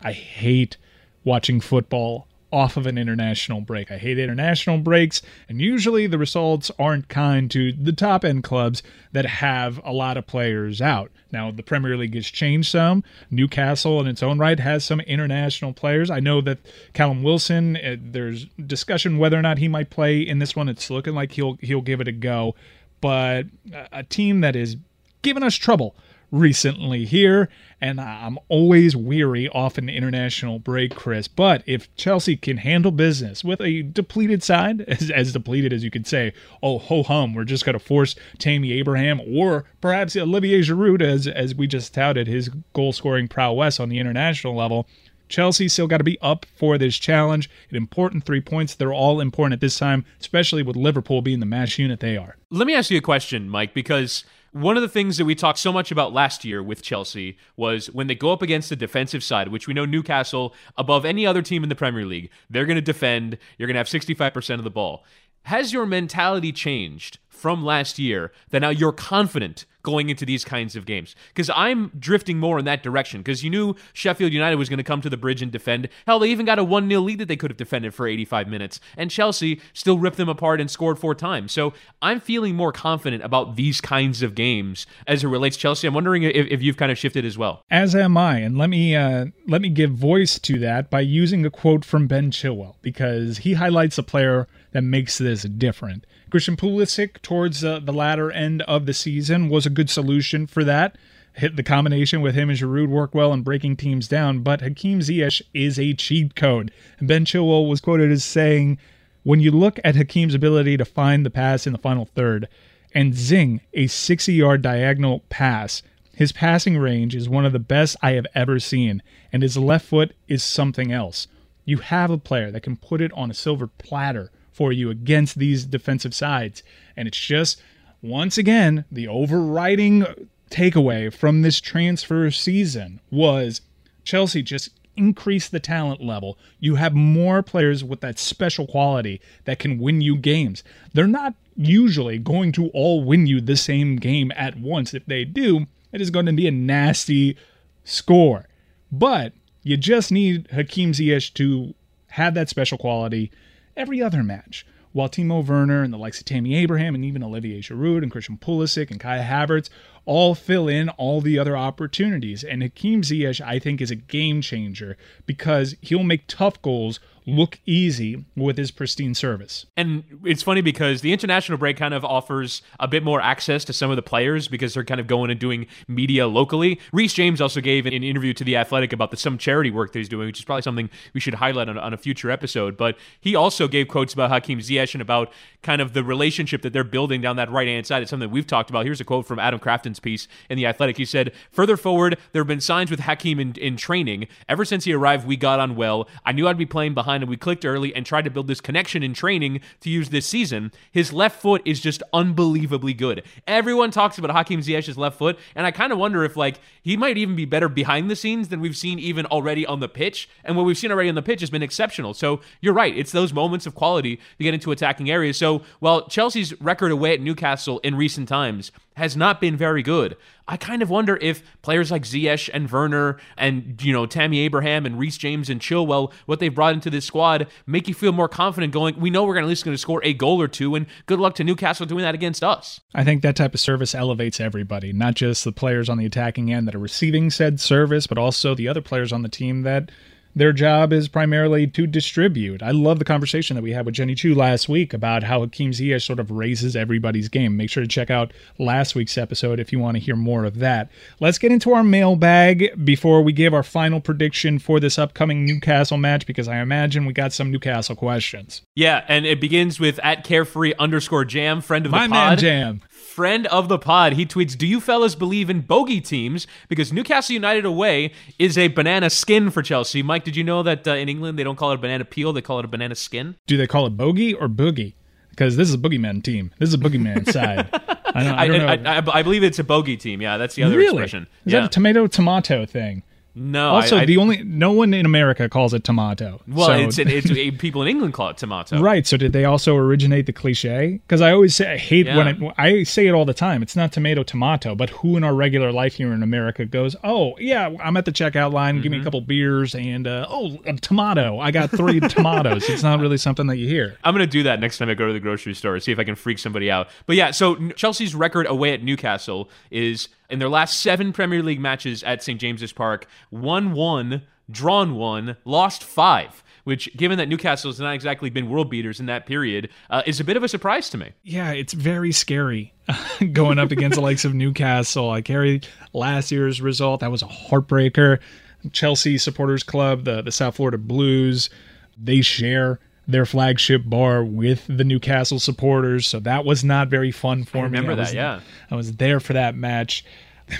I hate watching football off of an international break. I hate international breaks, and usually the results aren't kind to the top end clubs that have a lot of players out. Now, the Premier League has changed some. Newcastle, in its own right, has some international players. I know that Callum Wilson, uh, there's discussion whether or not he might play in this one. It's looking like he'll he'll give it a go, but a team that is giving us trouble recently here, and I'm always weary off an international break, Chris. But if Chelsea can handle business with a depleted side, as, as depleted as you could say, oh ho hum, we're just going to force Tammy Abraham or perhaps Olivier Giroud, as as we just touted his goal scoring prowess on the international level. Chelsea still got to be up for this challenge. An important three points. They're all important at this time, especially with Liverpool being the match unit they are. Let me ask you a question, Mike, because one of the things that we talked so much about last year with Chelsea was when they go up against the defensive side, which we know Newcastle, above any other team in the Premier League, they're going to defend. You're going to have 65% of the ball. Has your mentality changed from last year that now you're confident going into these kinds of games. Because I'm drifting more in that direction. Because you knew Sheffield United was going to come to the bridge and defend. Hell, they even got a 1 0 lead that they could have defended for 85 minutes. And Chelsea still ripped them apart and scored four times. So I'm feeling more confident about these kinds of games as it relates to Chelsea. I'm wondering if, if you've kind of shifted as well. As am I. And let me uh, let me give voice to that by using a quote from Ben Chilwell because he highlights a player that makes this different. Christian Pulisic towards uh, the latter end of the season was a good solution for that. Hit the combination with him and Giroud work well in breaking teams down, but Hakim Ziyech is a cheat code. Ben Chilwell was quoted as saying, "When you look at Hakim's ability to find the pass in the final third and zing a 60-yard diagonal pass, his passing range is one of the best I have ever seen, and his left foot is something else. You have a player that can put it on a silver platter." for you against these defensive sides. And it's just, once again, the overriding takeaway from this transfer season was Chelsea just increase the talent level. You have more players with that special quality that can win you games. They're not usually going to all win you the same game at once. If they do, it is going to be a nasty score. But you just need Hakim Ziyech to have that special quality every other match. While Timo Werner and the likes of Tammy Abraham and even Olivier Giroud and Christian Pulisic and Kai Havertz all fill in all the other opportunities. And Hakim Ziyech, I think, is a game changer because he'll make tough goals look easy with his pristine service. And it's funny because the international break kind of offers a bit more access to some of the players because they're kind of going and doing media locally. Reece James also gave an interview to The Athletic about the, some charity work that he's doing, which is probably something we should highlight on, on a future episode. But he also gave quotes about Hakim Ziyech and about kind of the relationship that they're building down that right hand side. It's something we've talked about. Here's a quote from Adam Crafton's piece in The Athletic. He said, Further forward, there have been signs with Hakim in, in training. Ever since he arrived, we got on well. I knew I'd be playing behind him. We clicked early and tried to build this connection in training to use this season. His left foot is just unbelievably good. Everyone talks about Hakim Ziyech's left foot, and I kind of wonder if like he might even be better behind the scenes than we've seen even already on the pitch. And what we've seen already on the pitch has been exceptional. So you're right. It's those moments of quality to get into attacking areas. So while Chelsea's record away at Newcastle in recent times has not been very good. I kind of wonder if players like Ziyech and Werner and you know Tammy Abraham and Reece James and Chilwell, what they've brought into this squad, make you feel more confident. Going, we know we're at least going to score a goal or two, and good luck to Newcastle doing that against us. I think that type of service elevates everybody, not just the players on the attacking end that are receiving said service, but also the other players on the team that their job is primarily to distribute. I love the conversation that we had with Jenny Chu last week about how Hakim Ziyech sort of raises everybody's game. Make sure to check out last week's episode if you want to hear more of that. Let's get into our mailbag before we give our final prediction for this upcoming Newcastle match because I imagine we got some Newcastle questions. Yeah, and it begins with at carefree underscore jam, friend of the My the man. Jam. friend of the pod, he tweets, Do you fellas believe in bogey teams? Because Newcastle United away is a banana skin for Chelsea. Mike, did you know that uh, in England they don't call it a banana peel, they call it a banana skin? Do they call it bogey or boogie? Because this is a boogeyman team. This is a boogeyman side. I don't, I don't know. I, I, I believe it's a bogey team. Yeah, that's the other really? expression. Is yeah. that a tomato tomato thing? No, Also, I, I, the only no one in America calls it tomato. well, So- it's, it's people in England call it tomato. right. So did they also originate the cliche? Because I always say I hate when it, I say it all the time. It's not tomato tomato, but who in our regular life here in America goes, "Oh yeah, I'm at the checkout line. Give me a couple beers and uh, oh a tomato. I got three tomatoes." It's not really something that you hear. I'm going to do that next time I go to the grocery store, see if I can freak somebody out. But yeah, so Chelsea's record away at Newcastle is in their last seven Premier League matches at St. James's Park, won one, drawn one, lost five. Which, given that Newcastle has not exactly been world beaters in that period, uh, is a bit of a surprise to me. Yeah, it's very scary going up against the likes of Newcastle. I carry last year's result. That was a heartbreaker. Chelsea Supporters Club, the, the South Florida Blues, they share their flagship bar with the Newcastle supporters. So that was not very fun for me. remember that, was, yeah. I was there for that match.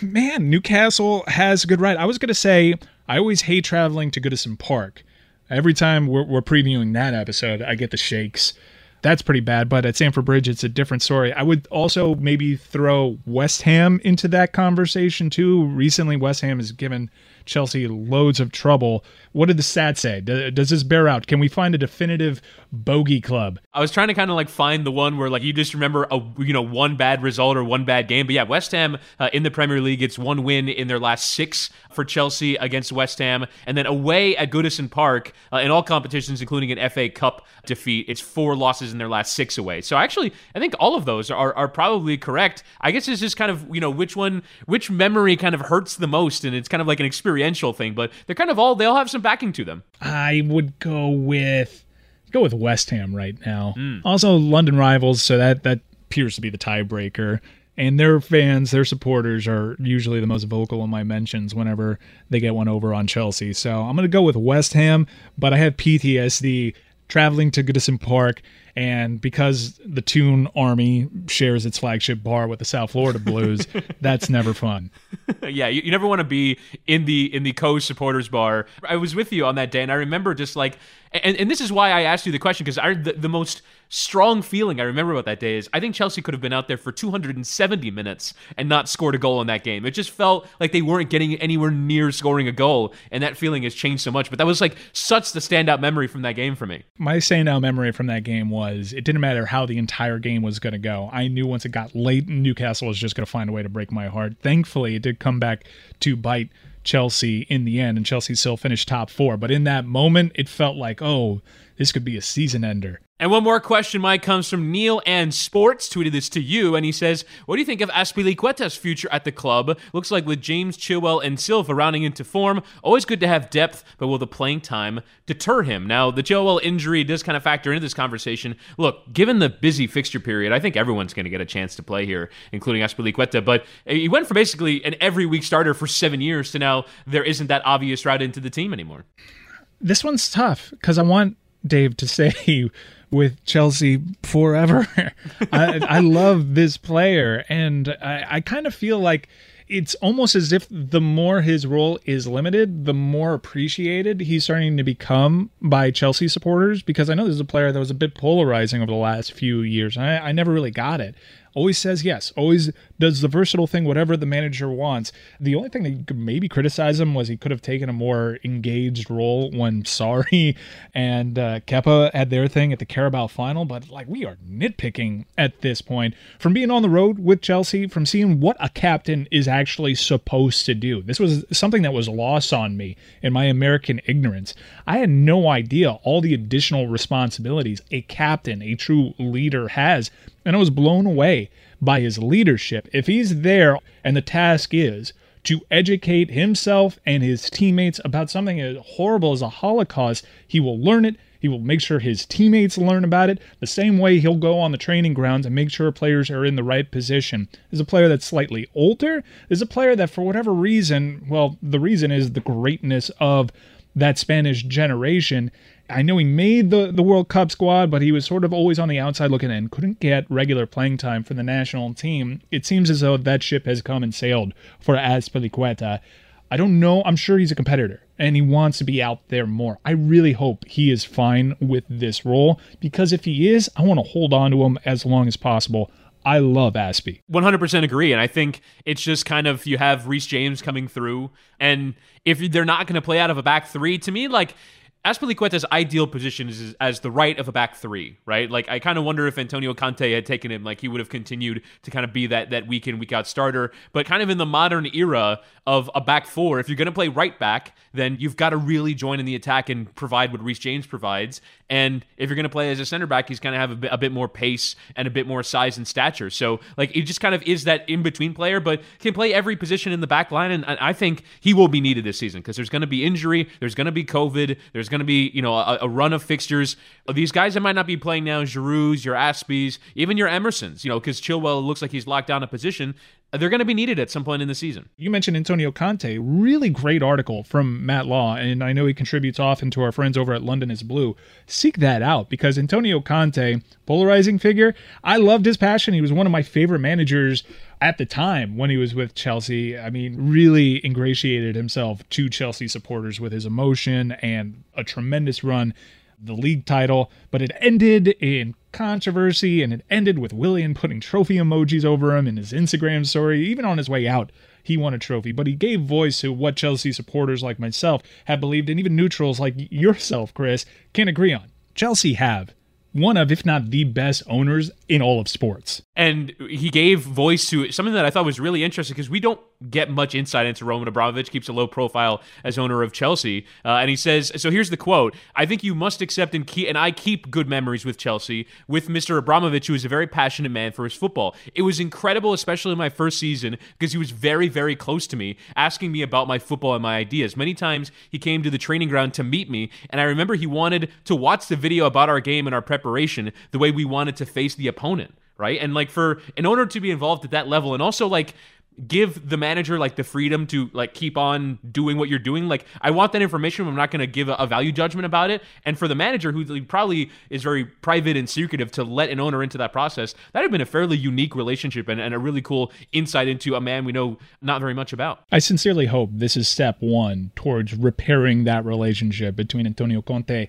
Man, Newcastle has a good ride. I was going to say, I always hate traveling to Goodison Park. Every time we're, we're previewing that episode, I get the shakes. That's pretty bad, but at Stamford Bridge, it's a different story. I would also maybe throw West Ham into that conversation too. Recently, West Ham has given Chelsea loads of trouble. What did the stats say? Does this bear out? Can we find a definitive bogey club? I was trying to kind of like find the one where like you just remember a you know one bad result or one bad game. But yeah, West Ham uh, in the Premier League, it's one win in their last six for Chelsea against West Ham, and then away at Goodison Park uh, in all competitions, including an FA Cup defeat, it's four losses in their last six away. So actually, I think all of those are are probably correct. I guess it's just kind of you know which one which memory kind of hurts the most, and it's kind of like an experiential thing. But they're kind of all they all have some backing to them. I would go with go with West Ham right now. Hmm. Also, London rivals, so that that appears to be the tiebreaker. And their fans, their supporters are usually the most vocal in my mentions whenever they get one over on Chelsea. So I'm going to go with West Ham, but I have PTSD traveling to Goodison Park. And because the Toon Army shares its flagship bar with the South Florida Blues, that's never fun. yeah, you, you never want to be in the in the co supporters bar. I was with you on that day, and I remember just like, and, and this is why I asked you the question because I the, the most strong feeling I remember about that day is I think Chelsea could have been out there for 270 minutes and not scored a goal in that game. It just felt like they weren't getting anywhere near scoring a goal, and that feeling has changed so much. But that was like such the standout memory from that game for me. my standout memory from that game was it didn't matter how the entire game was going to go. I knew once it got late, Newcastle was just going to find a way to break my heart. Thankfully, it did come back to bite Chelsea in the end, and Chelsea still finished top four. But in that moment, it felt like, oh, this could be a season ender. And one more question, Mike, comes from Neil and Sports, tweeted this to you, and he says, What do you think of Azpilicueta's future at the club? Looks like with James Chilwell and Silva rounding into form, always good to have depth, but will the playing time deter him? Now, the Chilwell injury does kind of factor into this conversation. Look, given the busy fixture period, I think everyone's going to get a chance to play here, including Azpilicueta, but he went from basically an every week starter for seven years to now there isn't that obvious route into the team anymore. This one's tough because I want Dave to say with Chelsea forever. I, I, love this player, and I, I kind of feel like it's almost as if the more his role is limited, the more appreciated he's starting to become by Chelsea supporters. Because I know this is a player that was a bit polarizing over the last few years. I, I never really got it always says yes, always does the versatile thing, whatever the manager wants. The only thing that you could maybe criticize him was he could have taken a more engaged role when Sarri and uh, Kepa had their thing at the Carabao final. But like, we are nitpicking at this point from being on the road with Chelsea, from seeing what a captain is actually supposed to do. This was something that was lost on me in my American ignorance. I had no idea all the additional responsibilities a captain, a true leader has and I was blown away by his leadership. If he's there and the task is to educate himself and his teammates about something as horrible as a Holocaust, he will learn it. He will make sure his teammates learn about it the same way he'll go on the training grounds and make sure players are in the right position. There's a player that's slightly older. There's a player that, for whatever reason, well, the reason is the greatness of that Spanish generation I know he made the, the World Cup squad, but he was sort of always on the outside looking in, couldn't get regular playing time for the national team. It seems as though that ship has come and sailed for Azpilicueta. I don't know. I'm sure he's a competitor and he wants to be out there more. I really hope he is fine with this role because if he is, I want to hold on to him as long as possible. I love Aspie. 100% agree. And I think it's just kind of you have Reece James coming through. And if they're not going to play out of a back three, to me, like Azpilicueta's ideal position is as the right of a back three, right? Like I kind of wonder if Antonio Conte had taken him, like he would have continued to kind of be that that week in week out starter. But kind of in the modern era of a back four, if you're going to play right back, then you've got to really join in the attack and provide what Reece James provides. And if you're going to play as a center back, he's going to have a bit, a bit more pace and a bit more size and stature. So like he just kind of is that in between player, but can play every position in the back line. And I think he will be needed this season because there's going to be injury, there's going to be COVID, there's going to be you know a, a, run of fixtures. These guys that might not be playing now, Giroud's, your Aspies, even your Emersons, you know, because Chilwell looks like he's locked down a position they're going to be needed at some point in the season. You mentioned Antonio Conte. Really great article from Matt Law, and I know he contributes often to our friends over at London is Blue. Seek that out because Antonio Conte, polarizing figure, I loved his passion. He was one of my favorite managers at the time when he was with Chelsea. I mean, really ingratiated himself to Chelsea supporters with his emotion and a tremendous run the league title, but it ended in controversy and it ended with Willian putting trophy emojis over him in his Instagram story. Even on his way out, he won a trophy, but he gave voice to what Chelsea supporters like myself have believed, and even neutrals like yourself, Chris, can agree on. Chelsea have one of, if not the best owners in all of sports. And he gave voice to something that I thought was really interesting because we don't get much insight into Roman Abramovich, keeps a low profile as owner of Chelsea. Uh, and he says, so here's the quote I think you must accept and keep, and I keep good memories with Chelsea, with Mr. Abramovich, who is a very passionate man for his football. It was incredible, especially in my first season, because he was very, very close to me, asking me about my football and my ideas. Many times he came to the training ground to meet me, and I remember he wanted to watch the video about our game and our preparation the way we wanted to face the opponent right? And like for in order to be involved at that level and also like give the manager like the freedom to like keep on doing what you're doing like i want that information i'm not going to give a, a, value judgment about it and for the manager who probably is very private and secretive to let an owner into that process that have been a fairly unique relationship and, and a really cool insight into a man we know not very much about i sincerely hope this is step one towards repairing that relationship between antonio conte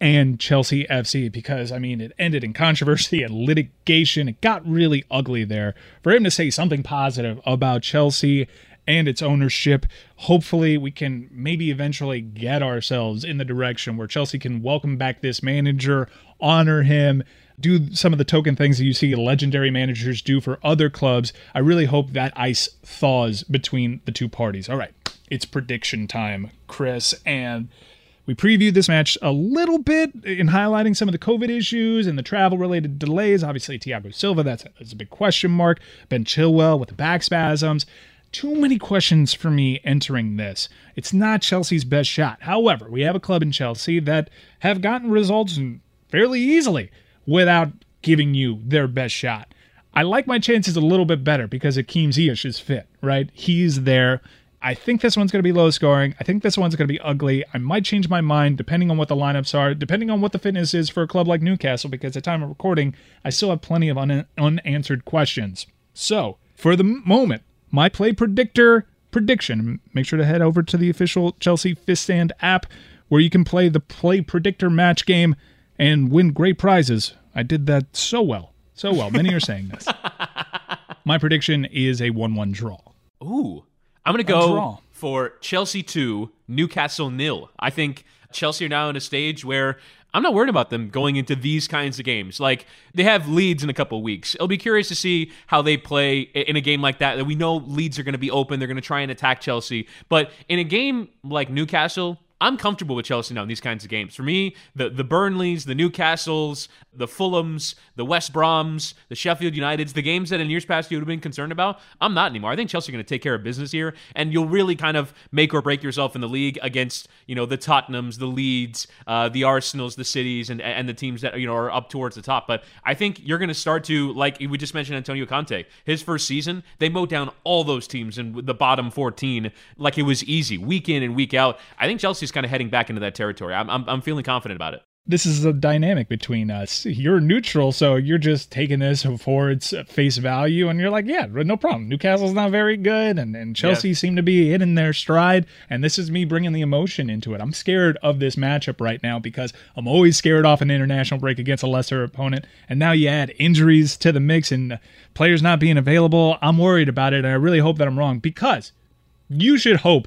and Chelsea FC because I mean it ended in controversy and litigation. It got really ugly there. For him to say something positive about Chelsea and its ownership. Hopefully, we can maybe eventually get ourselves in the direction where Chelsea can welcome back this manager, honor him, do some of the token things that you see legendary managers do for other clubs. I really hope that ice thaws between the two parties. All right, it's prediction time, Chris. And we previewed this match a little bit in highlighting some of the COVID issues and the travel related delays. Obviously, Thiago Silva, that's a, that's a big question mark. Ben Chilwell with the back spasms. Too many questions for me entering this. It's not Chelsea's best shot. However, we have a club in Chelsea that have gotten results fairly easily without giving you their best shot. I like my chances a little bit better because Hakim Ziyech is fit, right? He's there. I think this one's going to be low scoring. I think this one's going to be ugly. I might change my mind depending on what the lineups are, depending on what the fitness is for a club like Newcastle, because at time of recording, I still have plenty of un- unanswered questions. So, for the moment, my play predictor prediction, make sure to head over to the official Chelsea Fifth Stand app where you can play the play predictor match game and win great prizes. I did that so well. So well. Many are saying this. My prediction is a 1 1 draw. Ooh. I'm going to go for Chelsea 2, Newcastle nil. I think Chelsea are now in a stage where I'm not worried about them going into these kinds of games. Like they have Leeds in a couple weeks. It'll be curious to see how they play in a game like that. That we know Leeds are going to be open. They're going to try and attack Chelsea. But in a game like Newcastle, I'm comfortable with Chelsea now in these kinds of games. For me, the the Burnleys, the Newcastles, the Fulhams, the West Broms, the Sheffield Uniteds, the games that in years past you would have been concerned about, I'm not anymore. I think Chelsea are going to take care of business here, and you'll really kind of make or break yourself in the league against you know the Tottenhams, the Leeds, uh, the Arsenals, the cities, and and the teams that you know are up towards the top. But I think you're going to start to like we just mentioned Antonio Conte. His first season, they mowed down all those teams in the bottom 14 like it was easy, week in and week out. I think Chelsea's kind of heading back into that territory. I'm, I'm, I'm feeling confident about it this is a dynamic between us. You're neutral, so you're just taking this for its face value, and you're like, yeah, no problem. Newcastle's not very good, and, and Chelsea yeah. seem to be in their stride, and this is me bringing the emotion into it. I'm scared of this matchup right now because I'm always scared off an international break against a lesser opponent, and now you add injuries to the mix and players not being available. I'm worried about it, and I really hope that I'm wrong because you should hope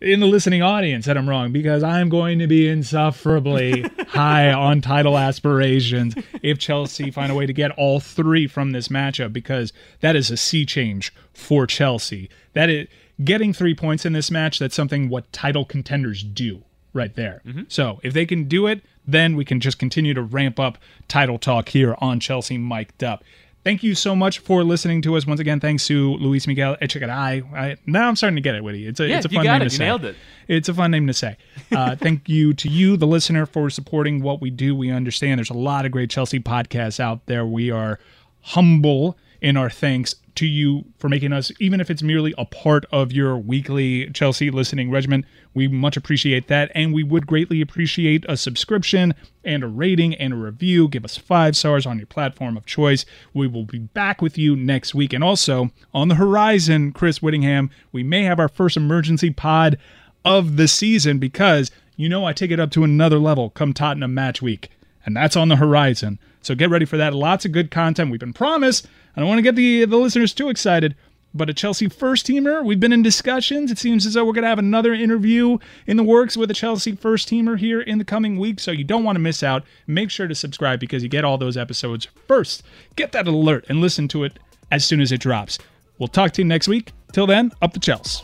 in the listening audience that I'm wrong because I'm going to be insufferably high on title aspirations if Chelsea find a way to get all three from this matchup because that is a sea change for Chelsea. That is getting three points in this match. That's something what title contenders do right there. Mm-hmm. So if they can do it, then we can just continue to ramp up title talk here on Chelsea Mic'd Up. Thank you so much for listening to us once again. Thanks to Luis Miguel Echegaray. I, now I'm starting to get it, Witty. It's a, yeah, it's a fun name it. to you say. Nailed it. It's a fun name to say. Uh, thank you to you, the listener, for supporting what we do. We understand there's a lot of great Chelsea podcasts out there. We are humble in our thanks to you for making us, even if it's merely a part of your weekly Chelsea listening regimen. We much appreciate that. And we would greatly appreciate a subscription and a rating and a review. Give us five stars on your platform of choice. We will be back with you next week. And also, on the horizon, Chris Whittingham, we may have our first emergency pod of the season because you know I take it up to another level come Tottenham match week. And that's on the horizon. So get ready for that. Lots of good content. We've been promised I don't want to get the the listeners too excited, but a Chelsea first teamer, we've been in discussions. It seems as though we're going to have another interview in the works with a Chelsea first teamer here in the coming week. so you don't want to miss out. Make sure to subscribe because you get all those episodes first. Get that alert and listen to it as soon as it drops. We'll talk to you next week. Till then, up the Chelsea.